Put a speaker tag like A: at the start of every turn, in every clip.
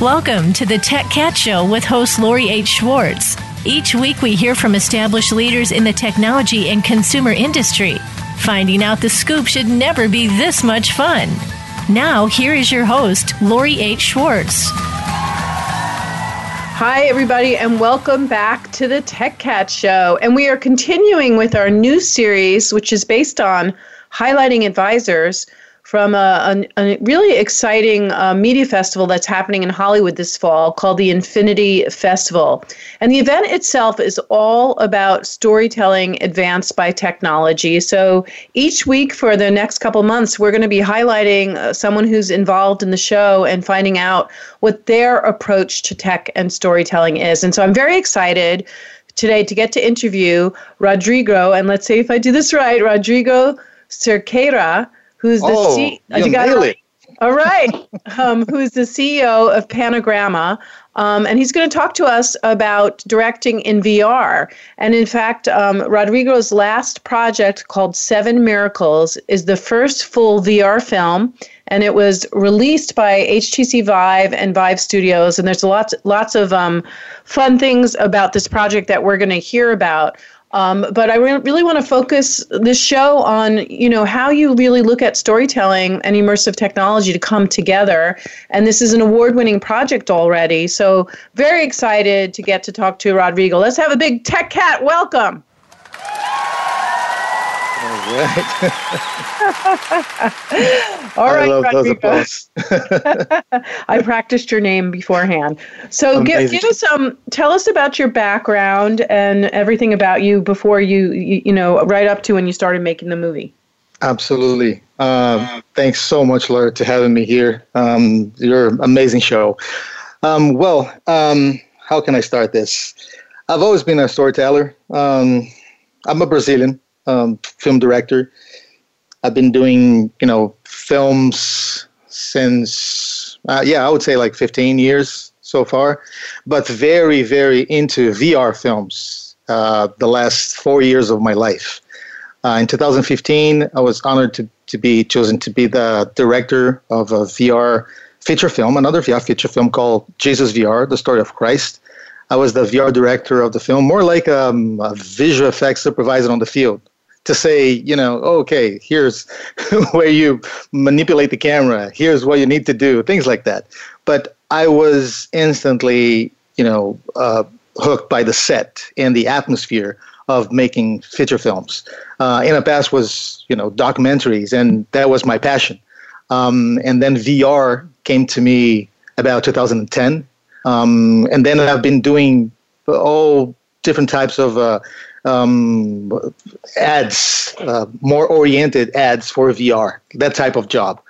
A: Welcome to the Tech Cat Show with host Lori H. Schwartz. Each week we hear from established leaders in the technology and consumer industry. Finding out the scoop should never be this much fun. Now, here is your host, Lori H. Schwartz.
B: Hi, everybody, and welcome back to the Tech Cat Show. And we are continuing with our new series, which is based on highlighting advisors from a, a, a really exciting uh, media festival that's happening in Hollywood this fall called the Infinity Festival. And the event itself is all about storytelling advanced by technology. So each week for the next couple months, we're going to be highlighting uh, someone who's involved in the show and finding out what their approach to tech and storytelling is. And so I'm very excited today to get to interview Rodrigo, and let's see if I do this right, Rodrigo Cerqueira who's the
C: oh,
B: C-
C: you it.
B: All right, um, who's the CEO of Panogramma, um, and he's going to talk to us about directing in VR. And in fact, um, Rodrigo's last project called Seven Miracles is the first full VR film, and it was released by HTC Vive and Vive Studios. And there's lots, lots of um, fun things about this project that we're going to hear about. Um, but I re- really want to focus this show on, you know, how you really look at storytelling and immersive technology to come together. And this is an award-winning project already. So very excited to get to talk to Rodrigo. Let's have a big tech cat welcome.
C: All right.
B: All right,
C: I love those
B: Rodrigo.
C: applause.
B: I practiced your name beforehand. So give, give us um tell us about your background and everything about you before you, you you know right up to when you started making the movie.
C: Absolutely. Um, thanks so much, Laura, to having me here. Um, your amazing show. Um, well, um, how can I start this? I've always been a storyteller. Um, I'm a Brazilian um, film director. I've been doing, you know, films since, uh, yeah, I would say like 15 years so far, but very, very into VR films uh, the last four years of my life. Uh, in 2015, I was honored to, to be chosen to be the director of a VR feature film, another VR feature film called Jesus VR, the story of Christ. I was the VR director of the film, more like um, a visual effects supervisor on the field to say, you know, okay, here's where you manipulate the camera, here's what you need to do, things like that. But I was instantly, you know, uh, hooked by the set and the atmosphere of making feature films. Uh, in the past was, you know, documentaries, and that was my passion. Um, and then VR came to me about 2010. Um, and then I've been doing all different types of uh, um, ads, uh, more oriented ads for VR, that type of job.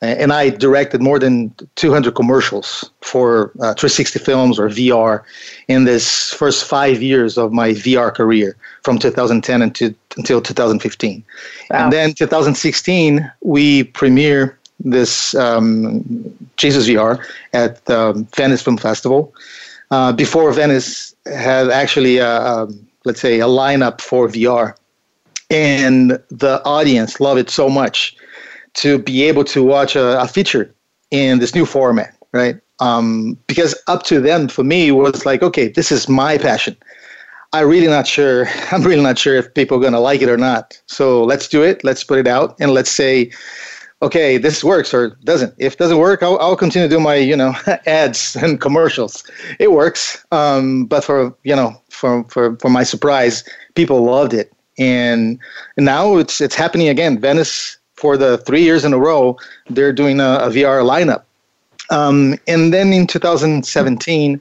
C: And I directed more than 200 commercials for uh, 360 films or VR in this first five years of my VR career from 2010 until, until 2015.
B: Wow.
C: And then 2016, we premiere this um, Jesus VR at the Venice Film Festival. Uh, before Venice had actually, uh, um, let's say, a lineup for VR, and the audience loved it so much to be able to watch a, a feature in this new format, right? Um, because up to then, for me, was like, okay, this is my passion. I'm really not sure. I'm really not sure if people are going to like it or not. So let's do it. Let's put it out and let's say, okay, this works or doesn't. If it doesn't work, I'll, I'll continue to do my, you know, ads and commercials. It works. Um, but for, you know, for, for, for my surprise, people loved it. And, and now it's, it's happening again. Venice, for the three years in a row, they're doing a, a VR lineup. Um, and then in 2017,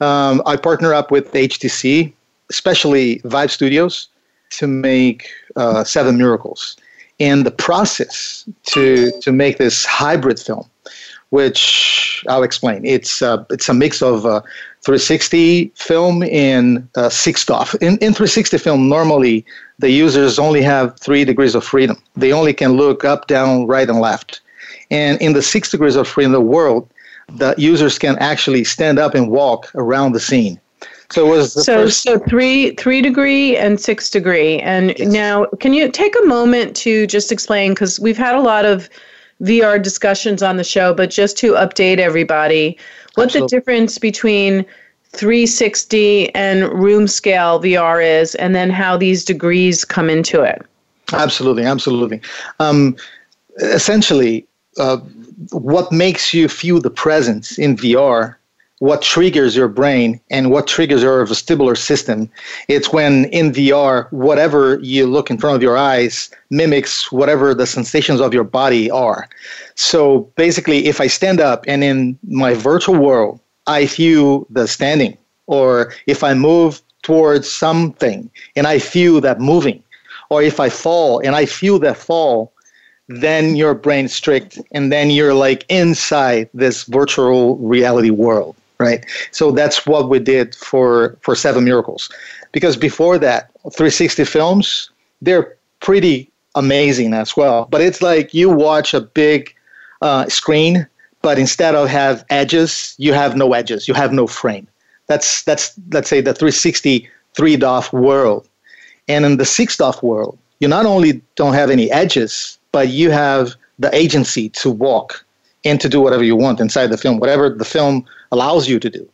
C: um, I partner up with HTC, especially Vive Studios, to make uh, Seven Miracles. And the process to to make this hybrid film, which I'll explain, it's uh, it's a mix of uh, 360 film and uh, six stuff. In, in 360 film, normally the users only have three degrees of freedom. They only can look up, down, right, and left. And in the six degrees of freedom the world, the users can actually stand up and walk around the scene. So it was the
B: so
C: first.
B: so three three degree and six degree and
C: Yes.
B: now can you take a moment to just explain because we've had a lot of VR discussions on the show, but just to update everybody, what Absolutely. the difference between 360 and room scale VR is, and then how these degrees come into it.
C: Absolutely, absolutely. Um, essentially, uh, what makes you feel the presence in VR, what triggers your brain, and what triggers your vestibular system, it's when in VR, whatever you look in front of your eyes mimics whatever the sensations of your body are. So basically, if I stand up and in my virtual world, I feel the standing, or if I move towards something and I feel that moving, or if I fall and I feel that fall, then your brain's strict and then you're like inside this virtual reality world, right? So that's what we did for for Seven Miracles. Because before that, 360 films, they're pretty amazing as well. But it's like you watch a big uh, screen but instead of have edges, you have no edges, you have no frame. That's that's let's say the 360 three DOF world. And in the six DOF world, you not only don't have any edges, but you have the agency to walk and to do whatever you want inside the film, whatever the film allows you to do.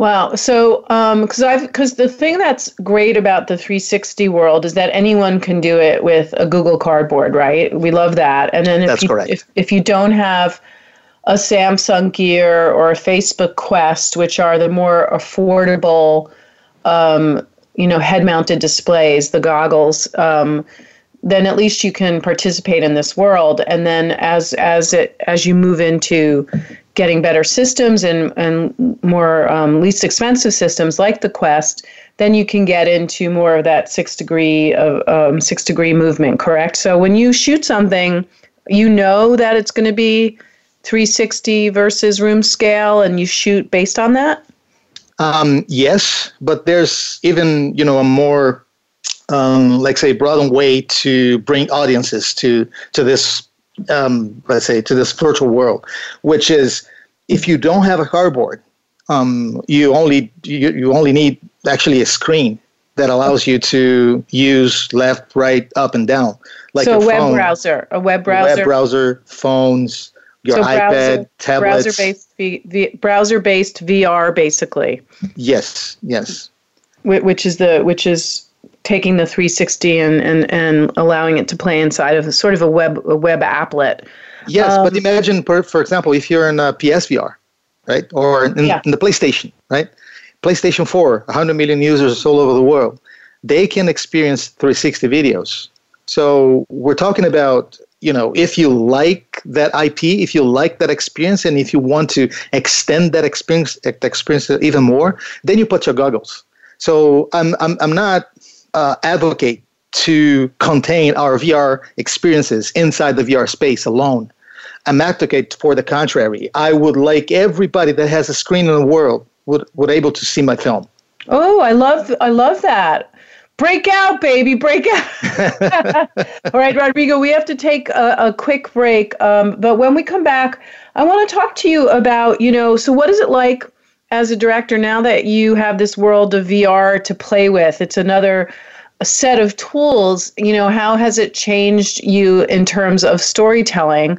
B: Wow. So, because um, I've because the thing that's great about the 360 world is that anyone can do it with a Google Cardboard, right? We love that. And then if
C: that's
B: you,
C: correct.
B: If, if you don't have a Samsung Gear or a Facebook Quest, which are the more affordable, um, you know, head-mounted displays, the goggles. Um, then at least you can participate in this world. And then as as it as you move into getting better systems and and more um, least expensive systems like the quest then you can get into more of that six degree of um, six degree movement correct? So when you shoot something you know that it's going to be 360 versus room scale and you shoot based on that?
C: Um, yes but there's even you know a more um, like say broaden way to bring audiences to to this um, let's say to this virtual world, which is if you don't have a cardboard, um, you only you, you only need actually a screen that allows you to use left, right, up, and down.
B: Like so a web phone, browser, a web browser,
C: web browser, phones, your so iPad, browser, tablets,
B: browser-based, v, v, browser-based VR, basically.
C: Yes, yes.
B: Which is the which is taking the 360 and, and, and allowing it to play inside of a, sort of a web a web applet.
C: Yes, um, but imagine, for, for example, if you're in a PSVR, right, or in, yeah. in the PlayStation, right, PlayStation 4, 100 million users all over the world, they can experience 360 videos. So we're talking about, you know, if you like that IP, if you like that experience, and if you want to extend that experience, experience even more, then you put your goggles. So I'm, I'm, I'm not uh, advocate to contain our VR experiences inside the VR space alone. I'm advocate for the contrary. I would like everybody that has a screen in the world would would able to see my film.
B: Oh, I love I love that. Break out, baby, break out. All right, Rodrigo, we have to take a, a quick break. Um, but when we come back, I want to talk to you about, you know, so what is it like as a director now that you have this world of VR to play with? It's another set of tools. You know, how has it changed you in terms of storytelling?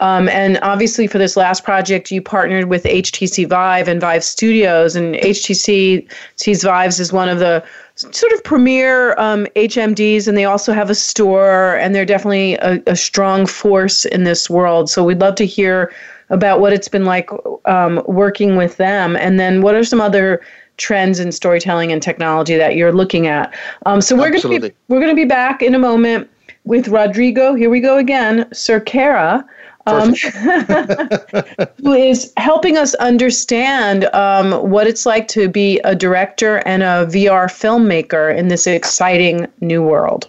B: Um, and obviously, for this last project, you partnered with HTC Vive and Vive Studios, and HTC sees Vives is one of the sort of premier um, HMDs, and they also have a store, and they're definitely a, a, strong force in this world. So we'd love to hear about what it's been like um, working with them, and then what are some other trends in storytelling and technology that you're looking at. Um, so we're going to be we're going to be back in a moment with Rodrigo. Here we go again, Cerqueira. Um, who is helping us understand um, what it's like to be a director and a VR filmmaker in this exciting new world.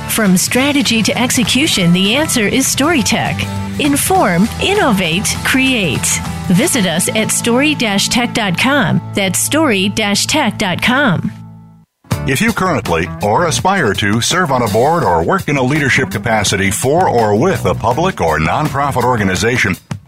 A: From strategy to execution, the answer is StoryTech. Inform, innovate, create. Visit us at story-tech.com. That's story-tech.com.
D: If you currently or aspire to serve on a board or work in a leadership capacity for or with a public or nonprofit organization,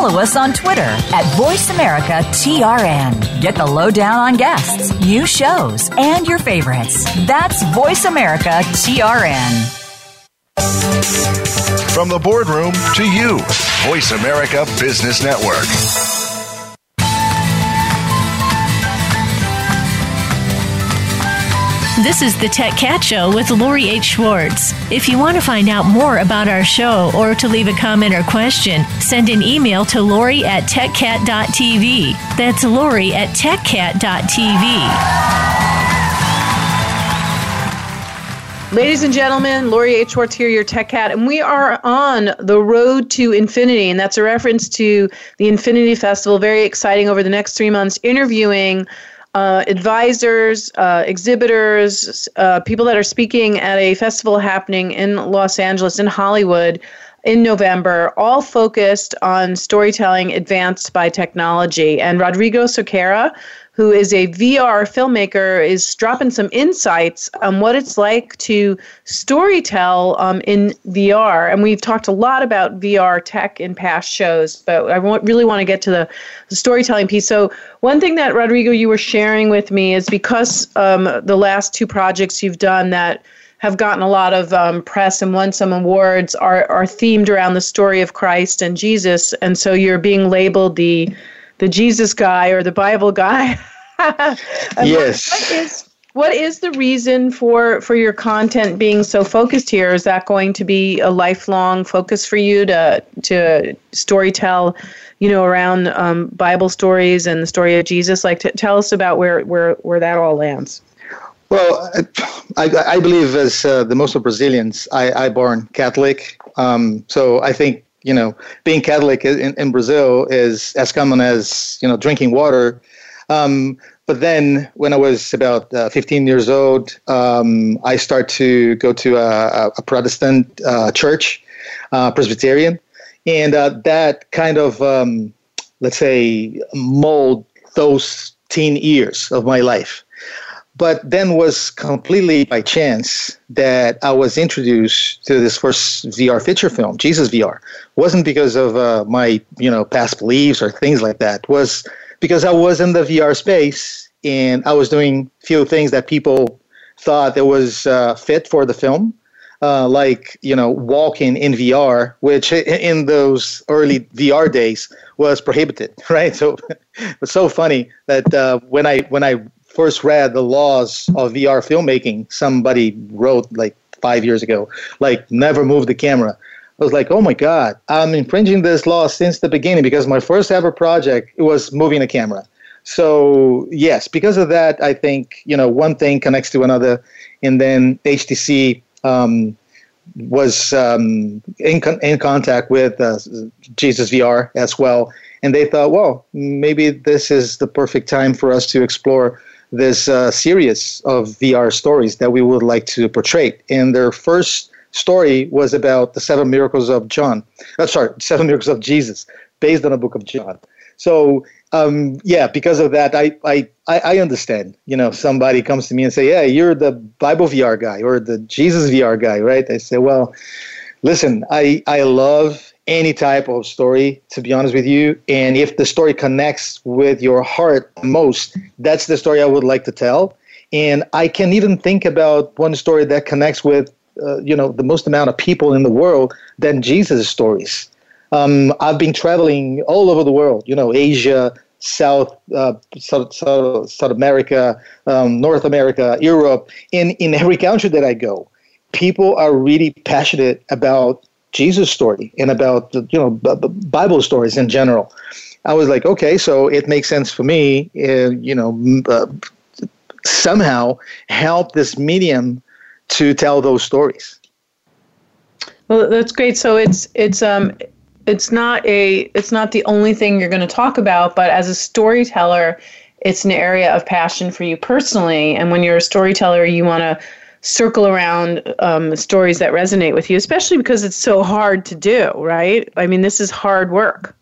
E: follow us on Twitter at VoiceAmericaTRN. Get the lowdown on guests, new shows, and your favorites. That's VoiceAmericaTRN.
F: From the boardroom to you, Voice America Business Network.
A: This is the Tech Cat Show with Lori H. Schwartz. If you want to find out more about our show or to leave a comment or question, send an email to Lori at techcat.tv. That's Lori at techcat.tv.
B: Ladies and gentlemen, Lori H. Schwartz here, your Tech Cat, and we are on the road to infinity, and that's a reference to the Infinity Festival. Very exciting over the next three months, interviewing uh, advisors, uh, exhibitors, uh, people that are speaking at a festival happening in Los Angeles, in Hollywood in November, all focused on storytelling advanced by technology. And Rodrigo Cerqueira, who is a VR filmmaker, is dropping some insights on what it's like to storytell um, in VR. And we've talked a lot about VR tech in past shows, but I want, really want to get to the, the, storytelling piece. So, one thing that Rodrigo, you were sharing with me is because um, the last two projects you've done that have gotten a lot of um, press and won some awards are, are themed around the story of Christ and Jesus. And so you're being labeled the the Jesus guy or the Bible guy.
C: yes.
B: What is what is the reason for for your content being so focused here? Is that going to be a lifelong focus for you to to storytell, you know, around um, Bible stories and the story of Jesus? Like, t- tell us about where where where that all lands.
C: Well, I, I believe as uh, the most of Brazilians, I, I born Catholic. Um, so I think you know, being Catholic in, in Brazil is as common as you know drinking water. Um, but then, when I was about uh, 15 years old, um, I start to go to a, a Protestant uh, church, uh, Presbyterian, and uh, that kind of, um, let's say, mold those teen years of my life. But then was completely by chance that I was introduced to this first VR feature film, Jesus VR. wasn't because of uh, my you know past beliefs or things like that. was because I was in the VR space and I was doing few things that people thought that was uh, fit for the film. Uh, like you know walking in VR, which in those early VR days was prohibited, right? So it's so funny that uh, when I when I first read the laws of VR filmmaking, somebody wrote like five years ago, like never move the camera. I was like, oh my God, I'm infringing this law since the beginning because my first ever project it was moving a camera. So yes, because of that, I think you know one thing connects to another, and then HTC um, was um, in con- in contact with uh, Jesus VR as well, and they thought, well, maybe this is the perfect time for us to explore this uh, series of VR stories that we would like to portray. And their first story was about the seven miracles of John. Uh, sorry, seven miracles of Jesus, based on the book of John. So um, yeah, because of that, I, I I understand. You know, somebody comes to me and say, "Yeah, you're the Bible VR guy or the Jesus VR guy, right?" I say, "Well, listen, I I love any type of story, to be honest with you. And if the story connects with your heart most, that's the story I would like to tell. And I can even think about one story that connects with, uh, you know, the most amount of people in the world than Jesus' stories. Um, I've been traveling all over the world, you know, Asia, South, uh, South, South, South, America, um, North America, Europe. In, in every country that I go, people are really passionate about Jesus story and about you know Bible stories in general. I was like, okay, so it makes sense for me, uh, you know, uh, somehow help this medium to tell those stories.
B: Well, that's great. So it's it's um it's not a it's not the only thing you're going to talk about, but as a storyteller, it's an area of passion for you personally. And when you're a storyteller, you want to circle around um, stories that resonate with you, especially because it's so hard to do, right? I mean, this is hard work.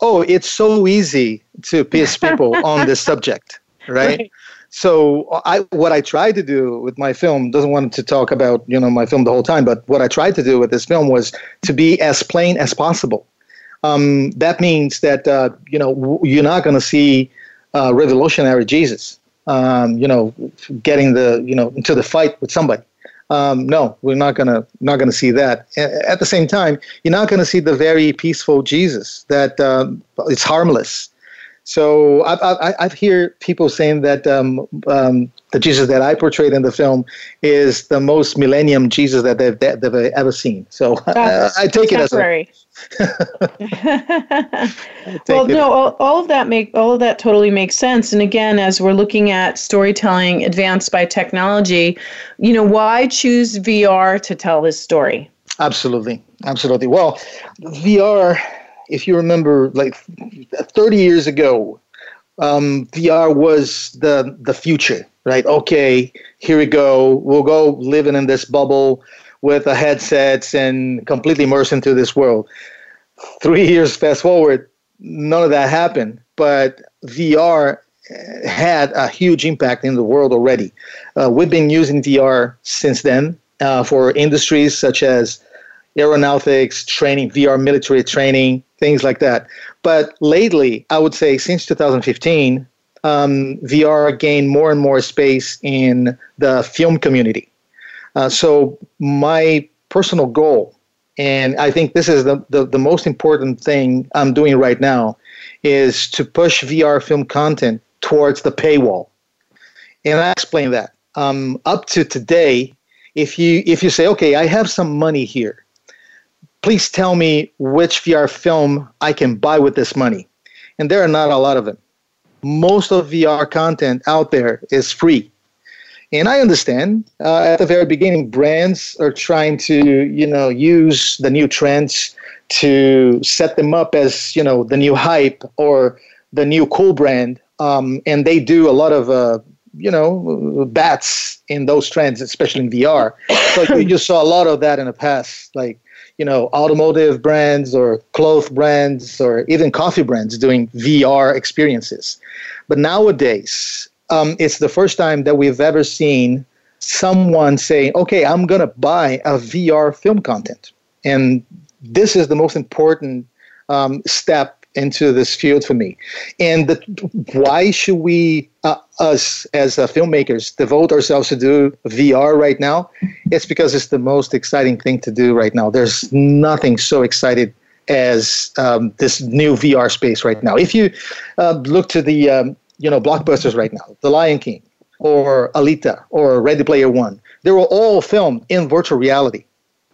C: Oh, it's so easy to piss people on this subject, right? right? So I, what I tried to do with my film doesn't want to talk about you know my film the whole time, but what I tried to do with this film was to be as plain as possible. Um, that means that uh, you know you're not going to see uh, revolutionary Jesus um, you know, getting the you know into the fight with somebody. Um, no, we're not gonna not gonna see that. At the same time, you're not gonna see the very peaceful Jesus that um, it's harmless. So I, I, I hear people saying that um, um, the Jesus that I portrayed in the film is the most millennium Jesus that they've, that they've ever seen. So I, I take it as a,
B: well, no, all, all, of that make all of that totally makes sense. And again, as we're looking at storytelling advanced by technology, you know, why choose VR to tell this story?
C: Absolutely, absolutely. Well, VR, if you remember, like 30 years ago, um, VR was the the future, right? Okay, here we go. We'll go living in this bubble with the headsets and completely immersed into this world. Three years fast forward, none of that happened. But VR had a huge impact in the world already. Uh, we've been using VR since then uh, for industries such as aeronautics, training, VR military training, things like that. But lately, I would say since 2015, um, VR gained more and more space in the film community. Uh, so my personal goal, and I think this is the, the, the most important thing I'm doing right now, is to push VR film content towards the paywall. And I explain that. Um, up to today, if you if you say, okay, I have some money here, please tell me which VR film I can buy with this money. And there are not a lot of them. Most of VR content out there is free. And I understand uh, at the very beginning, brands are trying to, you know, use the new trends to set them up as, you know, the new hype or the new cool brand. Um, and they do a lot of, uh, you know, bats in those trends, especially in VR. So you, you saw a lot of that in the past, like, you know, automotive brands or cloth brands or even coffee brands doing VR experiences. But nowadays, um, it's the first time that we've ever seen someone saying, okay, I'm going to buy a VR film content. And this is the most important um, step into this field for me. And the, why should we, uh, us as uh, filmmakers, devote ourselves to do VR right now? It's because it's the most exciting thing to do right now. There's nothing so excited as um, this new VR space right now. If you uh, look to the um, you know blockbusters right now, The Lion King, or Alita, or Ready Player One. They were all filmed in virtual reality,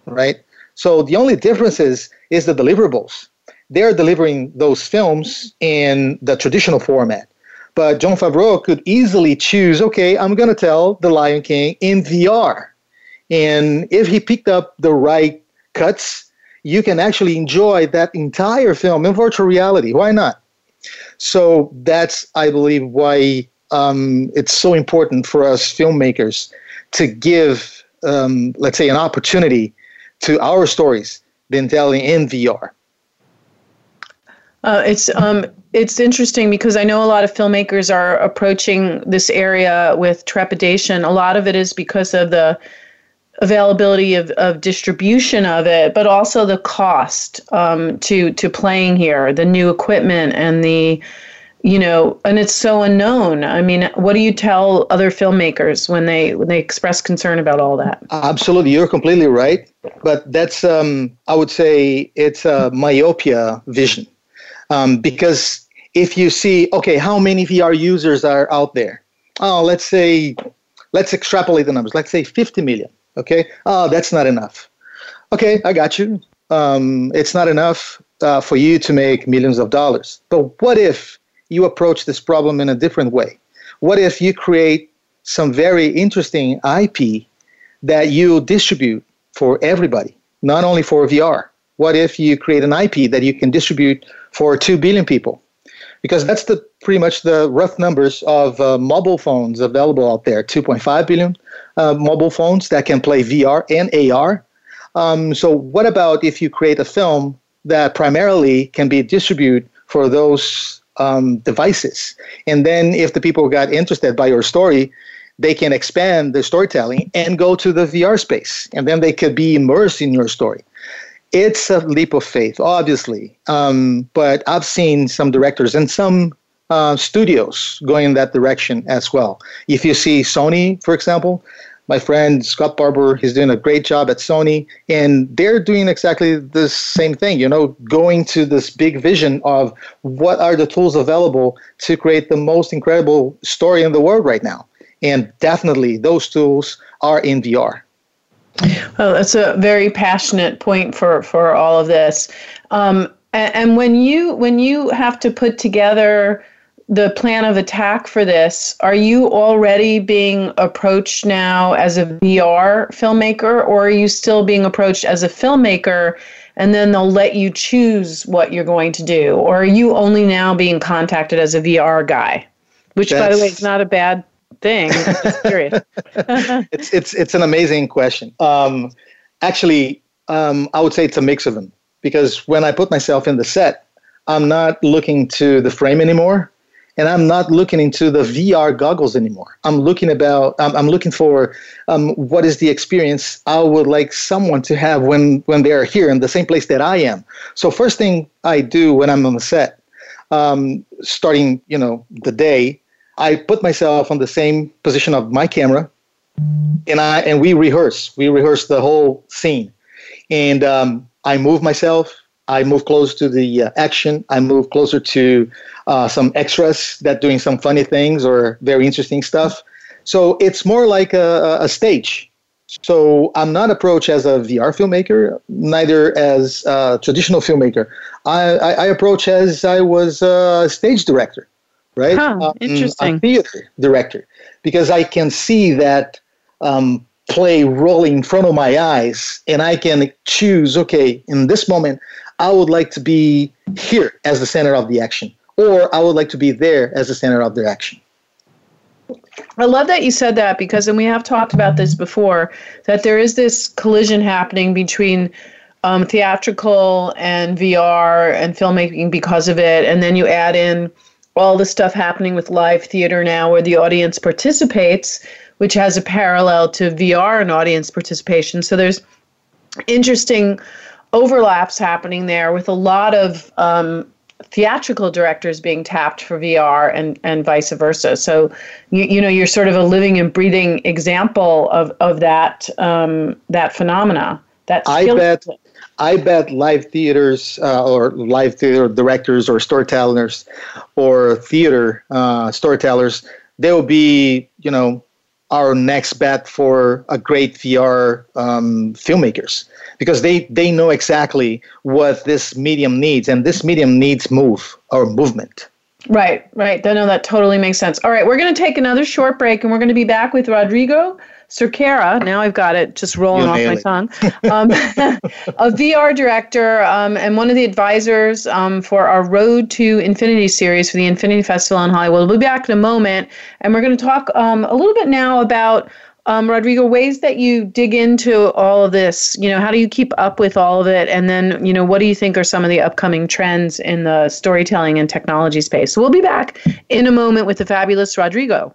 C: right? So the only difference is is the deliverables. They're delivering those films in the traditional format. But Jon Favreau could easily choose, okay, I'm going to tell The Lion King in VR. And if he picked up the right cuts, you can actually enjoy that entire film in virtual reality. Why not? So that's, I believe, why um, it's so important for us filmmakers to give, um, let's say, an opportunity to our stories being telling in VR.
B: Uh, it's um, it's interesting because I know a lot of filmmakers are approaching this area with trepidation. A lot of it is because of the availability of, of distribution of it, but also the cost um, to to playing here, the new equipment and the you know, and it's so unknown. I mean, what do you tell other filmmakers when they when they express concern about all that?
C: Absolutely, you're completely right. But that's um, I would say it's a myopia vision um, because if you see, okay, how many VR users are out there? Oh, let's say, let's extrapolate the numbers. Let's say 50 million. Okay. Oh, that's not enough. Okay, I got you. Um, it's not enough uh, for you to make millions of dollars. But what if you approach this problem in a different way? What if you create some very interesting IP that you distribute for everybody, not only for VR? What if you create an IP that you can distribute for 2 billion people? Because that's the pretty much the rough numbers of uh, mobile phones available out there 2.5 billion uh, mobile phones that can play VR and AR. Um, so, what about if you create a film that primarily can be distributed for those um, devices? And then, if the people got interested by your story, they can expand the storytelling and go to the VR space, and then they could be immersed in your story. It's a leap of faith, obviously, um, but I've seen some directors and some uh, studios going in that direction as well. If you see Sony, for example, my friend Scott Barber, he's doing a great job at Sony, and they're doing exactly the same thing, you know, going to this big vision of what are the tools available to create the most incredible story in the world right now. And definitely those tools are in VR.
B: Well, that's a very passionate point for, for all of this. Um, and, and when you when you have to put together the plan of attack for this, are you already being approached now as a VR filmmaker, or are you still being approached as a filmmaker and then they'll let you choose what you're going to do? Or are you only now being contacted as a VR guy? Which, That's... by the way, is not a bad thing. Curious.
C: it's, it's, it's an amazing question. Um, actually, um, I would say it's a mix of them because when I put myself in the set, I'm not looking to the frame anymore and I'm not looking into the VR goggles anymore. I'm looking about I'm, I'm looking for um, what is the experience I would like someone to have when when they are here in the same place that I am. So first thing I do when I'm on the set, um, starting you know the day, I put myself on the same position of my camera, and I and we rehearse. We rehearse the whole scene, and um, I move myself. I move close to the uh, action. I move closer to uh, some extras that doing some funny things or very interesting stuff. So it's more like a, a stage. So I'm not approached as a VR filmmaker, neither as a traditional filmmaker. I, I, I approach as I was a stage director, right?
B: Huh, um, interesting.
C: A theater director, because I can see that um, play rolling in front of my eyes, and I can choose. Okay, in this moment, I would like to be here as the center of the action, or I would like to be there as the center of the action.
B: I love that you said that because, and we have talked about this before, that there is this collision happening between um, theatrical and VR and filmmaking because of it. And then you add in all the stuff happening with live theater now where the audience participates, which has a parallel to VR and audience participation. So there's interesting overlaps happening there with a lot of um, theatrical directors being tapped for VR and, and vice versa. So, you, you know, you're sort of a living and breathing example of, of that um, that phenomena. That
C: I bet, I bet live theaters uh, or live theater directors or storytellers or theater uh, storytellers, they will be, you know, our next bet for a great VR um, filmmakers because they, they know exactly what this medium needs, and this medium needs move or movement.
B: Right, right. I know that totally makes sense. All right, we're going to take another short break, and we're going to be back with Rodrigo Cerqueira. Now I've got it just rolling off my it. tongue. Um, a VR director um, and one of the advisors um, for our Road to Infinity series for the Infinity Festival in Hollywood. We'll be back in a moment, and we're going to talk um, a little bit now about um, Rodrigo, ways that you dig into all of this, you know, how do you keep up with all of it? And then, you know, what do you think are some of the upcoming trends in the storytelling and technology space? So we'll be back in a moment with the fabulous Rodrigo.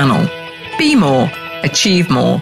G: Be more, achieve more.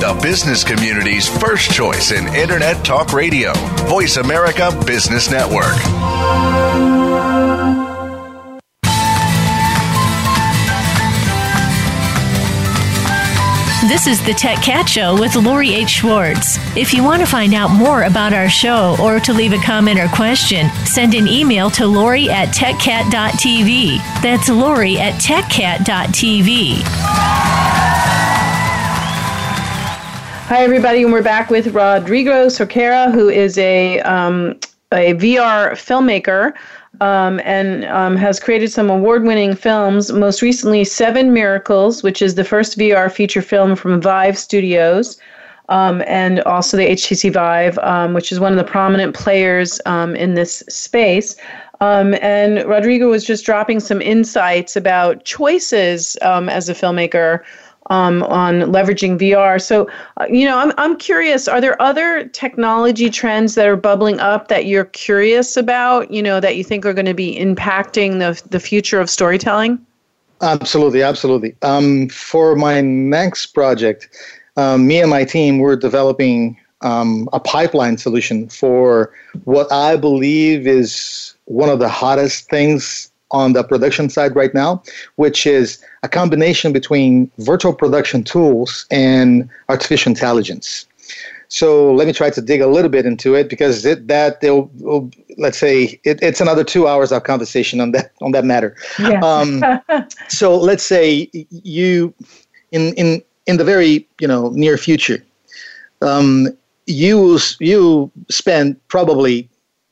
F: The business community's first choice in Internet Talk Radio. Voice America Business Network.
A: This is the Tech Cat Show with Lori H. Schwartz. If you want to find out more about our show or to leave a comment or question, send an email to Lori at techcat.tv. That's Lori at techcat.tv.
B: Hi, everybody, and we're back with Rodrigo Cerqueira, who is a, um, a VR filmmaker um, and um, has created some award winning films. Most recently, Seven Miracles, which is the first VR feature film from Vive Studios. Um, and also the HTC Vive, um, which is one of the prominent players um, in this space. Um, and Rodrigo was just dropping some insights about choices um, as a filmmaker um, on leveraging VR. So, uh, you know, I'm, I'm curious are there other technology trends that are bubbling up that you're curious about, you know, that you think are going to be impacting the, the future of storytelling?
C: Absolutely, absolutely. Um, for my next project, um, me and my team, we're developing um, a pipeline solution for what I believe is one of the hottest things on the production side right now, which is a combination between virtual production tools and artificial intelligence. So let me try to dig a little bit into it because it, that they'll, let's say it, it's another two hours of conversation on that on that matter. Yeah. Um, so let's say you in in in the very you know near future, um, you you spend probably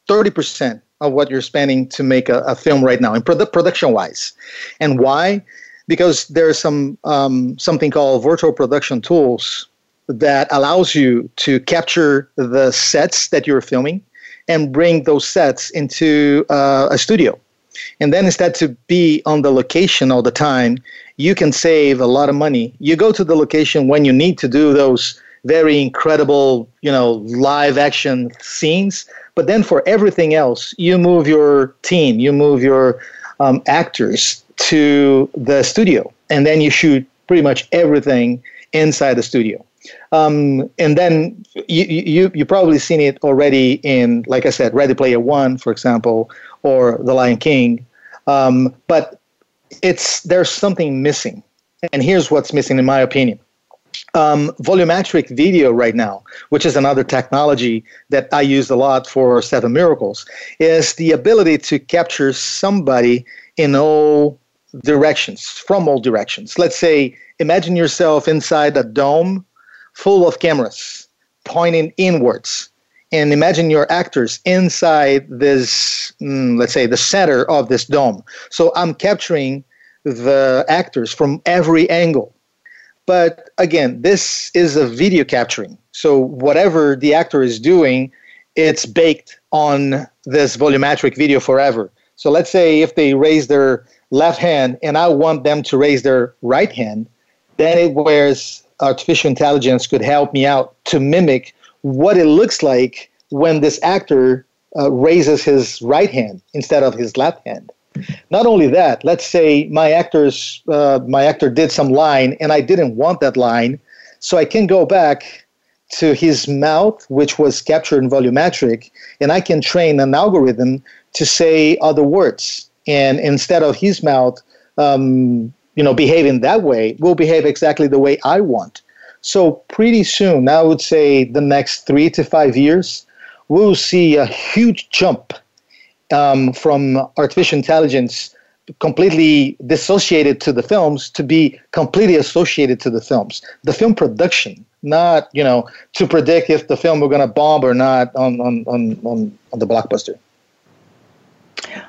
C: thirty percent of what you're spending to make a, a film right now in produ- production wise. And why? Because there's some um, something called virtual production tools that allows you to capture the sets that you're filming and bring those sets into uh, a studio. And then instead to be on the location all the time, you can save a lot of money. You go to the location when you need to do those very incredible, you know, live action scenes but then for everything else, you move your team, you move your um, actors to the studio, and then you shoot pretty much everything inside the studio. Um, and then you, you you probably seen it already in, like I said, Ready Player One, for example, or The Lion King. Um, but it's there's something missing, and here's what's missing, in my opinion um, volumetric video right now, which is another technology that I use a lot for Seven Miracles, is the ability to capture somebody in all directions, from all directions. Let's say, imagine yourself inside a dome full of cameras pointing inwards. And imagine your actors inside this, mm, let's say, the center of this dome. So I'm capturing the actors from every angle But again, this is a video capturing. So whatever the actor is doing, it's baked on this volumetric video forever. So let's say if they raise their left hand and I want them to raise their right hand, then it whereas artificial intelligence could help me out to mimic what it looks like when this actor uh, raises his right hand instead of his left hand. Not only that, let's say my actors, uh, my actor did some line and I didn't want that line, so I can go back to his mouth, which was captured in volumetric, and I can train an algorithm to say other words. And instead of his mouth, um, you know, behaving that way, will behave exactly the way I want. So pretty soon, I would say the next three to five years, we'll see a huge jump um, from artificial intelligence completely dissociated to the films to be completely associated to the films. The film production, not you know to predict if the film were going to bomb or not on on, on, on, on the blockbuster.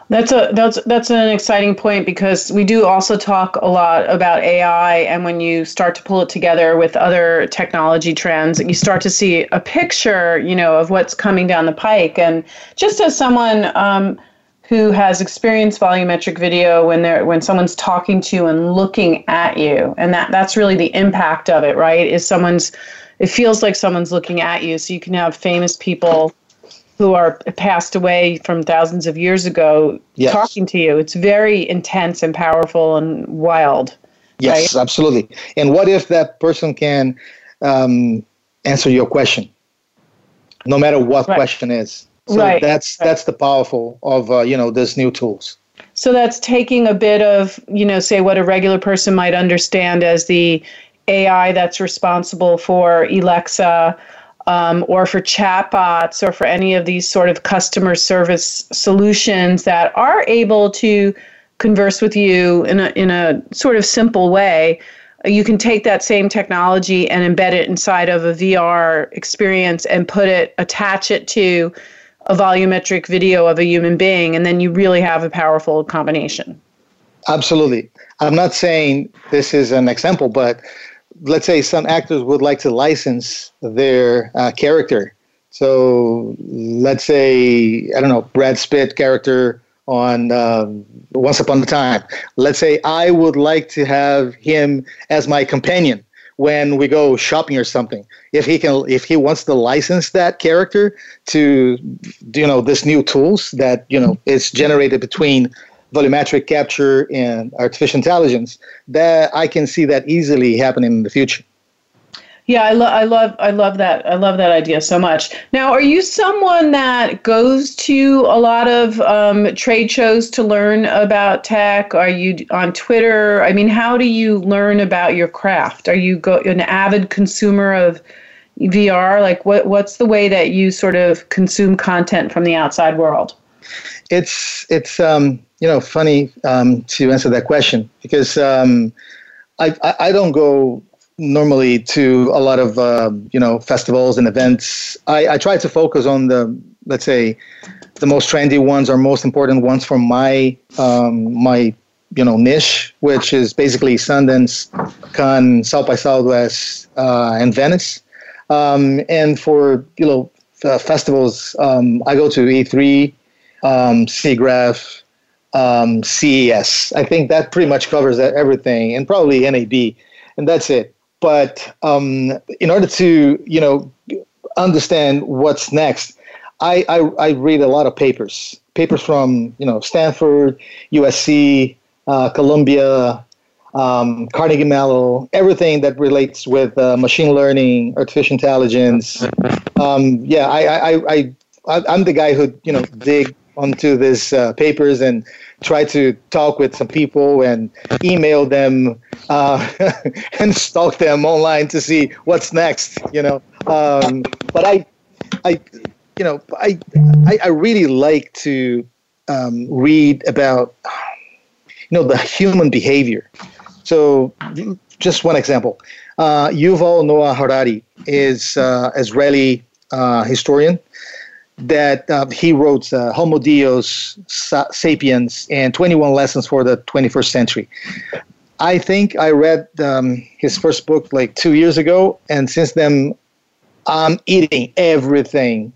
B: That's a that's that's an exciting point because we do also talk a lot about AI and when you start to pull it together with other technology trends, you start to see a picture, you know, of what's coming down the pike. And just as someone um, who has experienced volumetric video when they're when someone's talking to you and looking at you, and that that's really the impact of it, right? Is someone's it feels like someone's looking at you. So you can have famous people who are passed away from thousands of years ago yes. talking to you. It's very intense and powerful and wild.
C: Yes, right? absolutely. And what if that person can um, answer your question, no matter what right. question is? So right. that's that's the powerful of uh, you know these new tools.
B: So that's taking a bit of you know say what a regular person might understand as the AI that's responsible for Alexa um, or for chatbots or for any of these sort of customer service solutions that are able to converse with you in a, in a sort of simple way, you can take that same technology and embed it inside of a VR experience and put it, attach it to a volumetric video of a human being, and then you really have a powerful combination.
C: Absolutely. I'm not saying this is an example, but let's say some actors would like to license their uh, character. So let's say I don't know Brad Pitt character on um, Once Upon a Time. Let's say I would like to have him as my companion when we go shopping or something. If he can, if he wants to license that character to, you know, this new tools that you know is generated between volumetric capture and artificial intelligence, that I can see that easily happening in the future.
B: Yeah, I, lo- I love I love that I love that idea so much. Now, are you someone that goes to a lot of um, trade shows to learn about tech? Are you on Twitter? I mean, how do you learn about your craft? Are you go- an avid consumer of VR? Like, what what's the way that you sort of consume content from the outside world?
C: It's it's um, you know funny um, to answer that question because um, I, I, don't go normally to a lot of uh, you know festivals and events. I, I try to focus on the let's say the most trendy ones or most important ones for my um, my you know niche, which is basically Sundance, Cannes, South by Southwest, uh, and Venice. Um, and for you know uh, festivals, um, I go to E3, um, SIGGRAPH, um, CES. I think that pretty much covers everything, and probably NAB, and that's it. But um, in order to you know understand what's next, I, I, I read a lot of papers, papers from you know Stanford, USC, uh, Columbia, um, Carnegie Mellon, everything that relates with uh, machine learning, artificial intelligence. Um, yeah, I, I, I, I, I'm the guy who you know dig onto these uh, papers and try to talk with some people and email them uh, and stalk them online to see what's next you know? Um, but i i you know i i, I really like to um, read about you know the human behavior. So just one example. Uh, yuval noah harari is uh, israeli uh, historian that uh, he wrote uh, Homo Deus Sapiens and 21 Lessons for the 21st Century. I think I read um, his first book like two years ago, and since then, I'm eating everything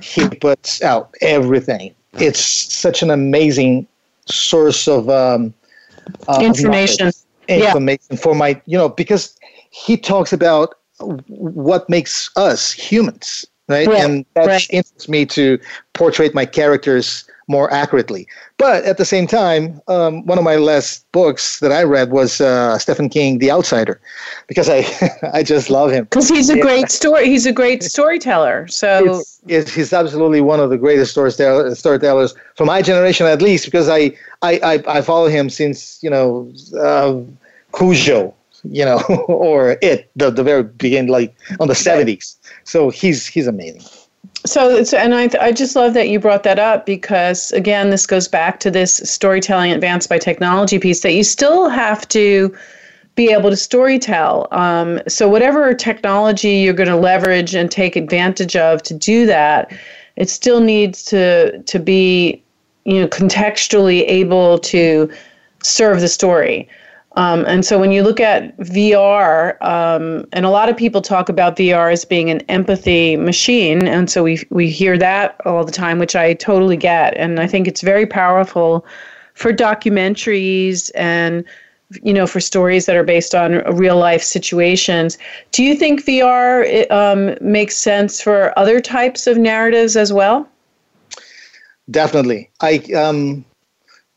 C: he puts out. Everything. It's such an amazing source of um,
B: uh, information. Of
C: information yeah. for my, you know, because he talks about what makes us humans, right? right. And that right. interests me to portray my characters more accurately. But at the same time, um, one of my last books that I read was uh, Stephen King, The Outsider, because I I just love him.
B: Because he's a great story. He's a great storyteller. So
C: it's, it's, he's absolutely one of the greatest storytellers, storytellers from my generation, at least, because I I I, I follow him since you know uh, Cujo, you know, or it the the very beginning, like on the seventies. So he's he's amazing.
B: So, and I, I just love that you brought that up because, again, this goes back to this storytelling advanced by technology piece that you still have to be able to storytell. Um, so, whatever technology you're going to leverage and take advantage of to do that, it still needs to to be, you know, contextually able to serve the story. Um, and so when you look at VR, um, and a lot of people talk about VR as being an empathy machine, and so we we hear that all the time, which I totally get, and I think it's very powerful for documentaries and you know for stories that are based on real life situations. Do you think VR um, makes sense for other types of narratives as well?
C: Definitely, I um,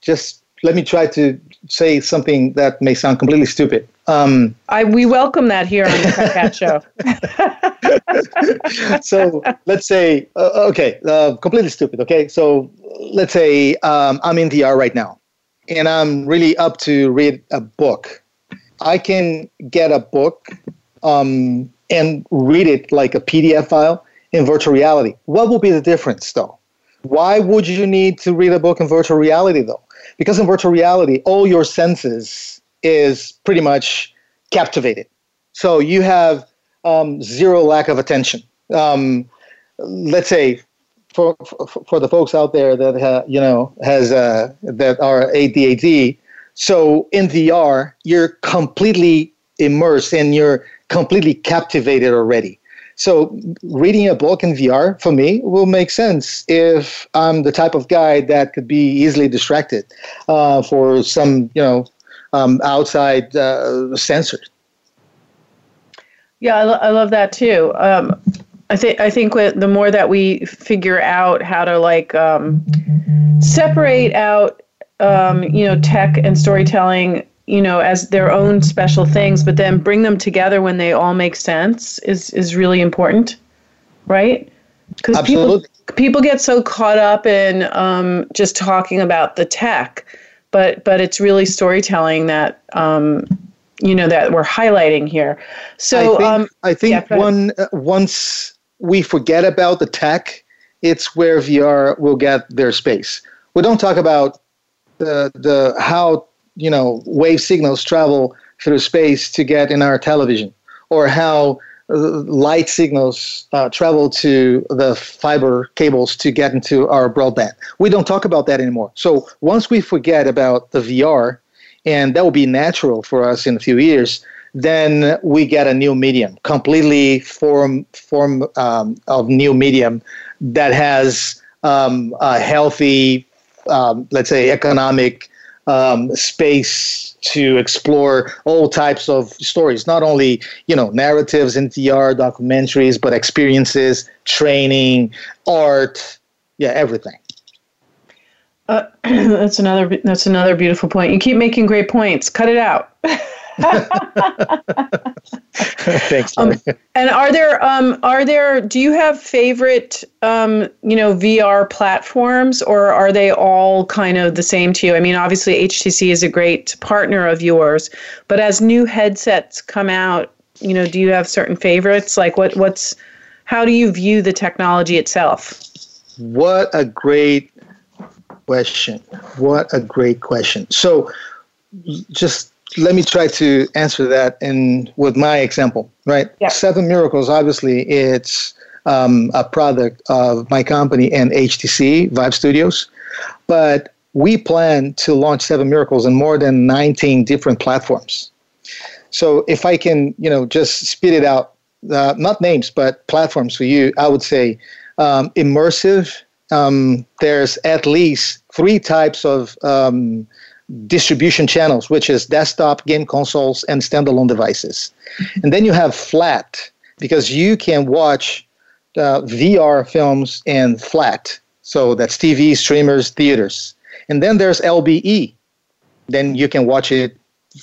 C: just let me try to say something that may sound completely stupid. Um,
B: I we welcome that here on the Cat Show.
C: so let's say, uh, okay, uh, completely stupid. Okay, so let's say um, I'm in VR right now, and I'm really up to read a book. I can get a book um, and read it like a PDF file in virtual reality. What will be the difference, though? Why would you need to read a book in virtual reality, though? because in virtual reality, all your senses is pretty much captivated. So you have um, zero lack of attention. Um, let's say for, for, for the folks out there that ha, you know has uh, that are ADHD. So in VR, you're completely immersed and you're completely captivated already. So reading a book in VR for me will make sense if I'm the type of guy that could be easily distracted uh, for some, you know, um, outside uh, sensors.
B: Yeah, I, lo- I love that too. Um, I think I think the more that we figure out how to like um, separate out, um, you know, tech and storytelling you know as their own special things but then bring them together when they all make sense is is really important right? Because people people get so caught up in um, just talking about the tech but but it's really storytelling that um, you know that we're highlighting here. So
C: i think,
B: um,
C: I think yeah, one uh, once we forget about the tech it's where vr will get their space. We don't talk about the the how you know wave signals travel through space to get in our television, or how uh, light signals uh, travel to the fiber cables to get into our broadband. We don't talk about that anymore. So once we forget about the VR, and that will be natural for us in a few years, then we get a new medium, completely form form um, of new medium that has um, a healthy, um, let's say, economic um, space to explore all types of stories, not only you know narratives in VR, documentaries, but experiences, training, art, yeah, everything.
B: Uh, that's another that's another beautiful point. You keep making great points. Cut it out.
C: Thanks.
B: Um, and are there um, are there do you have favorite um, you know VR platforms or are they all kind of the same to you? I mean, obviously HTC is a great partner of yours, but as new headsets come out, you know, do you have certain favorites? Like what what's how do you view the technology itself?
C: What a great question. What a great question. So just let me try to answer that in with my example, right? Yeah. Seven Miracles, obviously, it's um, a product of my company and HTC Vive Studios, but we plan to launch Seven Miracles in more than 19 different platforms. So if I can, you know, just spit it out, uh, not names, but platforms for you, I would say um, immersive. Um, there's at least three types of um, distribution channels, which is desktop, game consoles, and standalone devices. And then you have flat, because you can watch uh, VR films in flat. So that's TV, streamers, theaters. And then there's LBE. Then you can watch it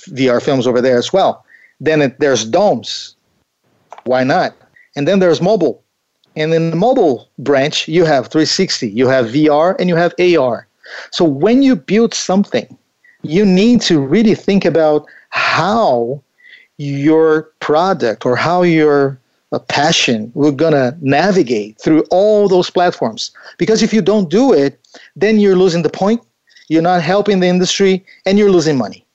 C: VR films over there as well. Then it, there's domes. Why not? And then there's mobile. And in the mobile branch, you have 360, you have VR, and you have AR. So when you build something, you need to really think about how your product or how your uh, passion we're going to navigate through all those platforms. Because if you don't do it then you're losing the point you're not helping the industry and you're losing money.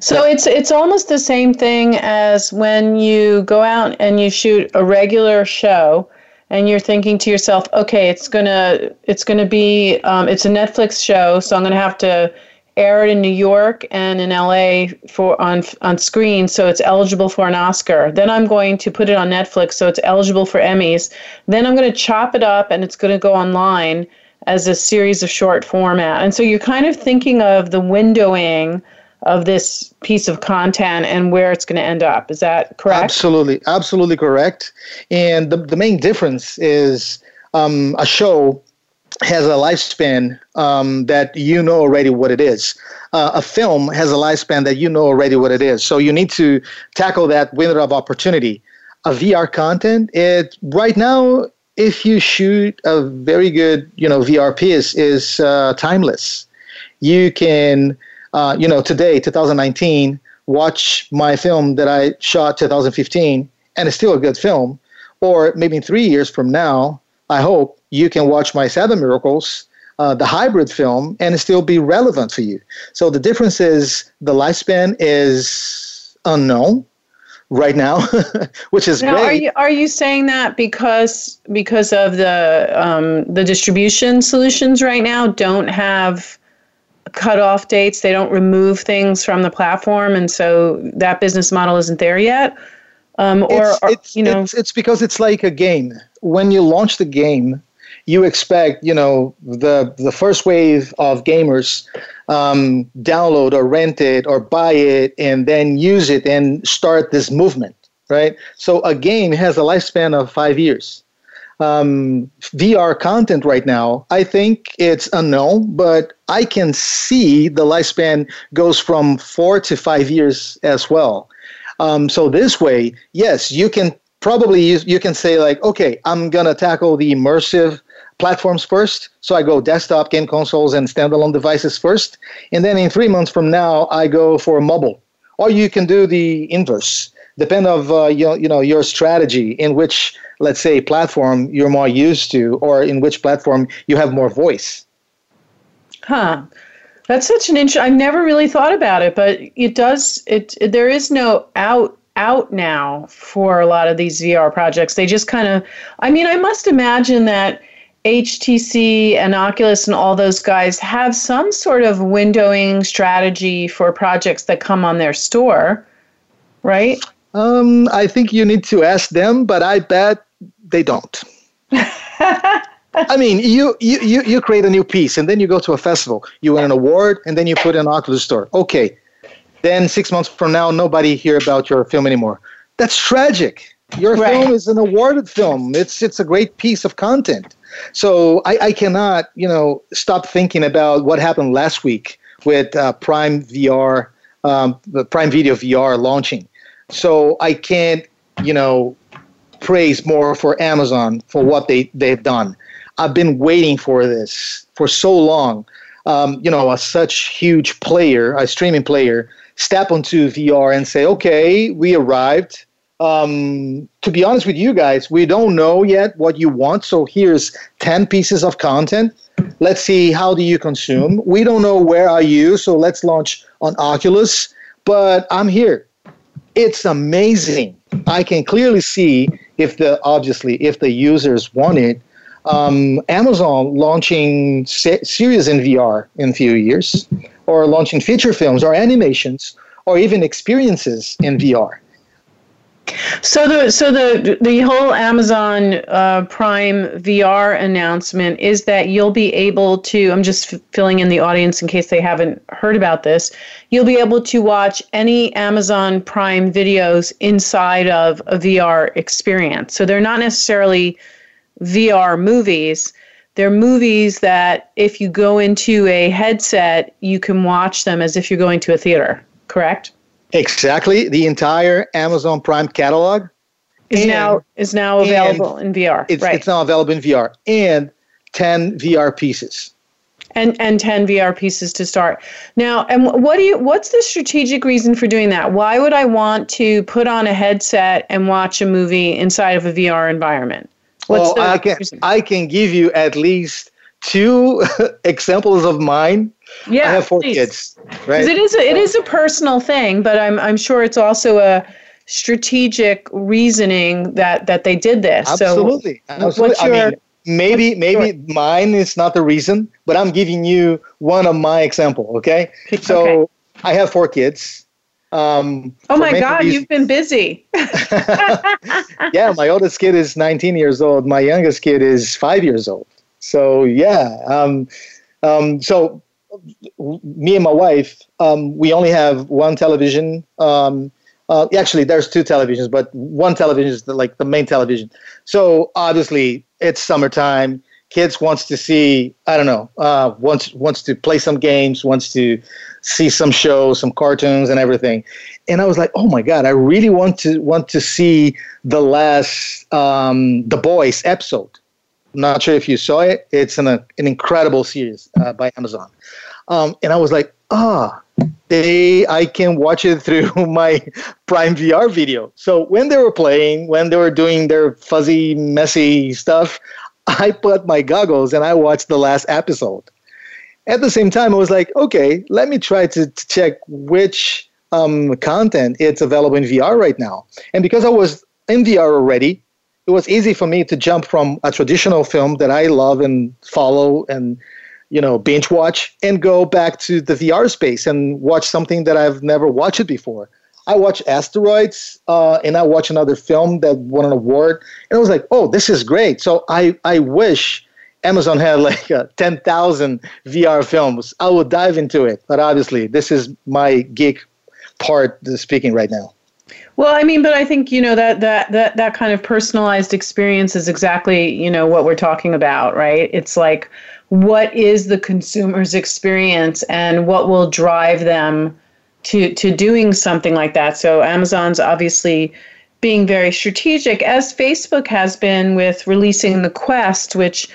B: So it's it's almost the same thing as when you go out and you shoot a regular show and you're thinking to yourself okay it's gonna it's gonna be um, it's a netflix show so i'm gonna have to air it in New York and in LA for on on screen, so it's eligible for an Oscar. Then I'm going to put it on Netflix, so it's eligible for Emmys. Then I'm going to chop it up, and it's going to go online as a series of short format. And so you're kind of thinking of the windowing of this piece of content and where it's going to end up. Is that correct?
C: Absolutely, absolutely correct. And the the main difference is um, a show has a lifespan um, that you know already what it is. Uh, a film has a lifespan that you know already what it is. So you need to tackle that window of opportunity. A VR content, it right now, if you shoot a very good, you know, VR piece, is uh, timeless. You can, uh, you know, today, 2019, watch my film that I shot 2015, and it's still a good film. Or maybe three years from now, I hope you can watch my Seven Miracles, uh, the hybrid film, and still be relevant for you. So the difference is the lifespan is unknown right now, which is now,
B: great. Are you are you saying that because because of the um, the distribution solutions right now don't have cutoff dates? They don't remove things from the platform, and so that business model isn't there yet. Um, or,
C: it's, it's,
B: you know,
C: it's, it's because it's like a game. When you launch the game, you expect you know the the first wave of gamers um, download or rent it or buy it and then use it and start this movement right so a game has a lifespan of five years um, VR content right now, I think it's unknown, but I can see the lifespan goes from four to five years as well. Um, so this way, yes, you can probably use, you can say like, okay, I'm gonna tackle the immersive platforms first. So I go desktop, game consoles, and standalone devices first. And then in three months from now, I go for mobile. Or you can do the inverse, depend of uh, you, know, you know your strategy in which, let's say, platform you're more used to, or in which platform you have more voice.
B: Huh. That's such an interesting. I've never really thought about it, but it does. It, it there is no out out now for a lot of these VR projects. They just kind of. I mean, I must imagine that HTC and Oculus and all those guys have some sort of windowing strategy for projects that come on their store, right?
C: Um, I think you need to ask them, but I bet they don't. I mean, you, you, you, you create a new piece and then you go to a festival, you win an award, and then you put in an Oculus store. Okay. Then six months from now, nobody hear about your film anymore. That's tragic. Your right. film is an awarded film. It's it's a great piece of content. So I, I cannot, you know, stop thinking about what happened last week with uh, Prime VR, um, the Prime Video VR launching. So I can't, you know, praise more for Amazon for what they they've done. I've been waiting for this for so long. Um, you know, a such huge player, a streaming player, step onto VR and say, "Okay, we arrived um, to be honest with you guys, we don't know yet what you want. So here's 10 pieces of content. Let's see how do you consume. We don't know where are you, so let's launch on Oculus. But I'm here. It's amazing. I can clearly see if the obviously if the users want it. um, Amazon launching se- series in VR in a few years, or launching feature films or animations, or even experiences in VR.
B: So the so the the whole Amazon uh, Prime VR announcement is that you'll be able to. I'm just f- filling in the audience in case they haven't heard about this. You'll be able to watch any Amazon Prime videos inside of a VR experience. So they're not necessarily VR movies. They're movies that if you go into a headset, you can watch them as if you're going to a theater. Correct?
C: Exactly. The entire Amazon Prime catalog
B: is now is now available in VR.
C: It's,
B: right.
C: it's now available in VR and 10 VR pieces.
B: And and 10 VR pieces to start. Now, and what do you what's the strategic reason for doing that? Why would I want to put on a headset and watch a movie inside of a VR environment?
C: What's well, I can reason? I can give you at least two examples of mine
B: yeah,
C: I have four
B: please.
C: kids. Right.
B: It is a, it is a personal thing, but I'm I'm sure it's also a strategic reasoning that that they did this.
C: Absolutely.
B: So
C: Absolutely.
B: What's your,
C: I mean, maybe maybe mine is not the reason, but I'm giving you one of my example. Okay. So okay. I have four kids. Um,
B: oh my God, reasons. you've been busy.
C: yeah, my oldest kid is 19 years old. My youngest kid is five years old. So yeah, um, um, so me and my wife, um, we only have one television. Um, uh, actually, there's two televisions, but one television is the, like the main television. So obviously, it's summertime. Kids wants to see, I don't know, uh, wants wants to play some games, wants to see some shows, some cartoons, and everything. And I was like, oh my god, I really want to want to see the last um, The Boys episode. I'm not sure if you saw it. It's an, an incredible series uh, by Amazon. Um, and I was like, ah, they I can watch it through my Prime VR video. So when they were playing, when they were doing their fuzzy, messy stuff, I put my goggles and I watched the last episode. At the same time, I was like, okay, let me try to, to check which um, content it's available in VR right now. And because I was in VR already, it was easy for me to jump from a traditional film that I love and follow and you know, binge watch and go back to the VR space and watch something that I've never watched before. I watched Asteroids uh, and I watched another film that won an award, and I was like, oh, this is great. So I, I wish Amazon had like uh, 10,000 VR films. I would dive into it, but obviously, this is my geek part speaking right now.
B: Well, I mean, but I think you know that that that that kind of personalized experience is exactly you know what we're talking about, right? It's like what is the consumer's experience and what will drive them to to doing something like that. So Amazon's obviously being very strategic as Facebook has been with releasing the Quest, which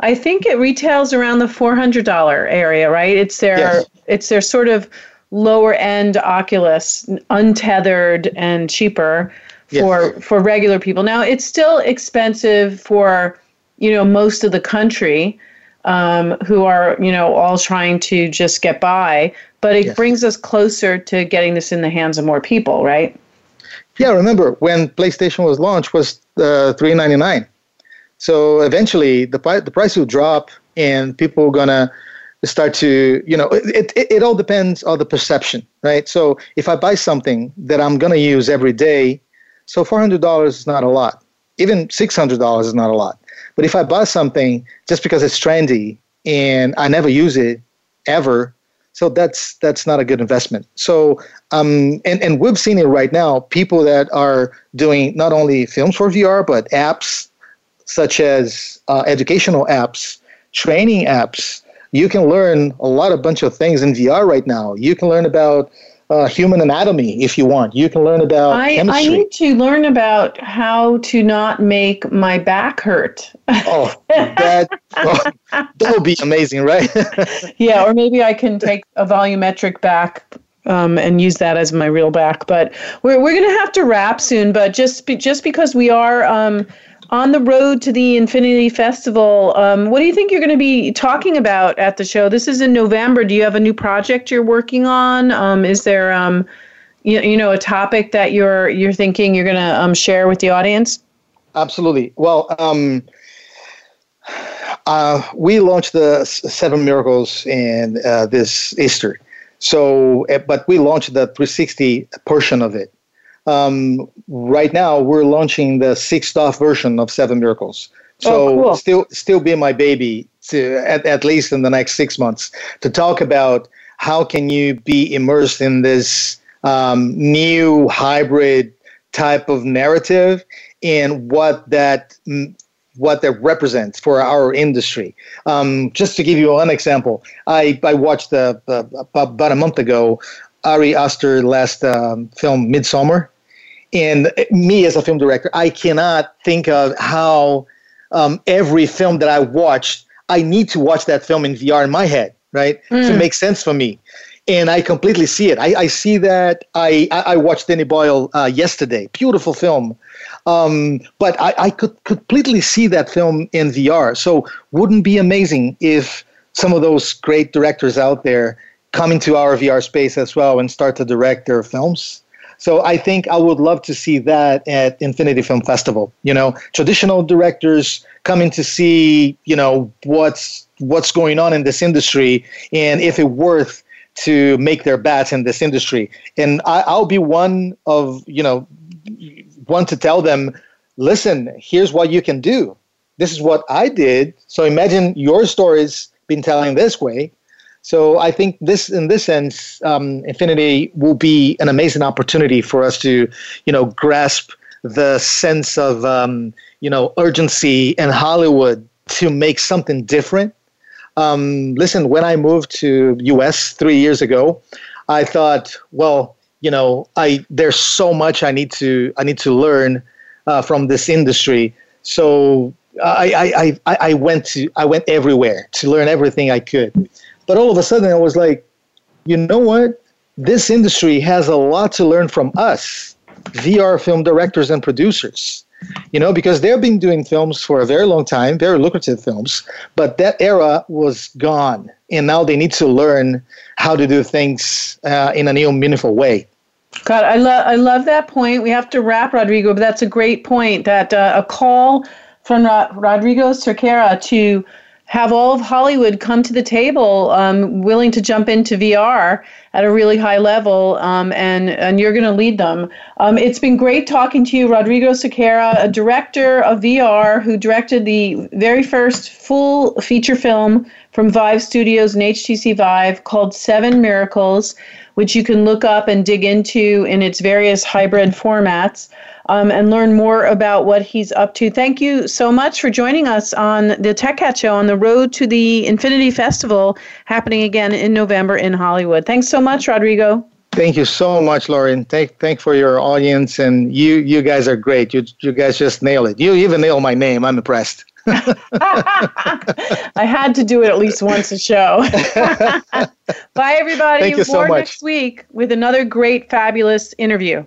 B: I think it retails around the $400 area, right? It's their yes. it's their sort of lower end Oculus, untethered and cheaper for yes. for regular people. Now, it's still expensive for, you know, most of the country um, who are you know all trying to just get by. But it yes. brings us closer to getting this in the hands of more people right?
C: Yeah remember when playstation was launched was uh, 399 so eventually the, the price will drop and people are gonna start to you know it, it, it all depends on the perception right? So if i buy something that i'm gonna use every day so $400 is not a lot. Even $600 is not a lot but if I buy something just because it's trendy and I never use it ever, so that's that's not a good investment. So um, and and we've seen it right now. People that are doing not only films for VR but apps such as uh, educational apps, training apps. You can learn a lot of bunch of things in VR right now. You can learn about uh, human anatomy if you want. You can learn about
B: I,
C: chemistry.
B: I need to learn about how to not make my back hurt.
C: oh, that, oh, that would be amazing, right?
B: yeah, or maybe I can take a volumetric back um, and use that as my real back. But we're, we're going to have to wrap soon. But just be, just because we are um, on the road to the Infinity Festival, um, what do you think you're going to be talking about at the show? This is in November. Do you have a new project you're working on? Um, is there, um, you, you know, a topic that you're you're thinking you're going to um, share with the audience?
C: Absolutely. Well, um, uh, we launched the Seven Miracles in uh, this Easter. So, eh, but we launched the 360 portion of it. Um, right now, we're launching the 6DoF version of Seven Miracles. So,
B: oh, cool.
C: still, still be my baby to at, at least in the next six months to talk about how can you be immersed in this um, new hybrid type of narrative and what that what that represents for our industry. Um, just to give you one example, I, I watched uh, uh, about a month ago Ari Aster last um, film Midsommar. and me as a film director, I cannot think of how um, every film that I watched, I need to watch that film in VR in my head, right, mm. to make sense for me and I completely see it. I, I see that. I, I watched Danny Boyle uh, yesterday. Beautiful film. Um, but I, I could completely see that film in VR. So wouldn't be amazing if some of those great directors out there come into our VR space as well and start to direct their films. So I think I would love to see that at Infinity Film Festival. You know, traditional directors coming to see, you know, what's what's going on in this industry and if it worth to make their bets in this industry. And I, I'll be one of, you know, one to tell them, listen, here's what you can do. This is what I did. So imagine your stories being telling this way. So I think this, in this sense, um, Infinity will be an amazing opportunity for us to, you know, grasp the sense of, um, you know, urgency in Hollywood to make something different um, listen, when I moved to US three years ago, I thought, well, you know, I there's so much I need to I need to learn uh, from this industry. So I, I, I, I went to I went everywhere to learn everything I could. But all of a sudden I was like, you know what? This industry has a lot to learn from us, VR film directors and producers you know, because they've been doing films for a very long time, very lucrative films, but that era was gone. And now they need to learn how to do things uh, in a new, meaningful way.
B: God, I love I love that point. We have to wrap, Rodrigo, but that's a great point. That uh, a call from Ro- Rodrigo Cerqueira to have all of Hollywood come to the table, um, willing to jump into VR at a really high level, um, and and you're going to lead them. Um, it's been great talking to you, Rodrigo Cerqueira, a director of VR who directed the very first full feature film from Vive Studios and HTC Vive called Seven Miracles, which you can look up and dig into in its various hybrid formats um, and learn more about what he's up to. Thank you so much for joining us on the Tech Cat Show on the road to the Infinity Festival happening again in November in Hollywood. Thanks so much, Rodrigo.
C: Thank you so much, Lauren. Thank thank for your audience, and you you guys are great. You you guys just nail it. You even nail my name. I'm impressed.
B: I had to do it at least once a show. Bye, everybody.
C: Thank you
B: More
C: so much.
B: next week with another great, fabulous interview.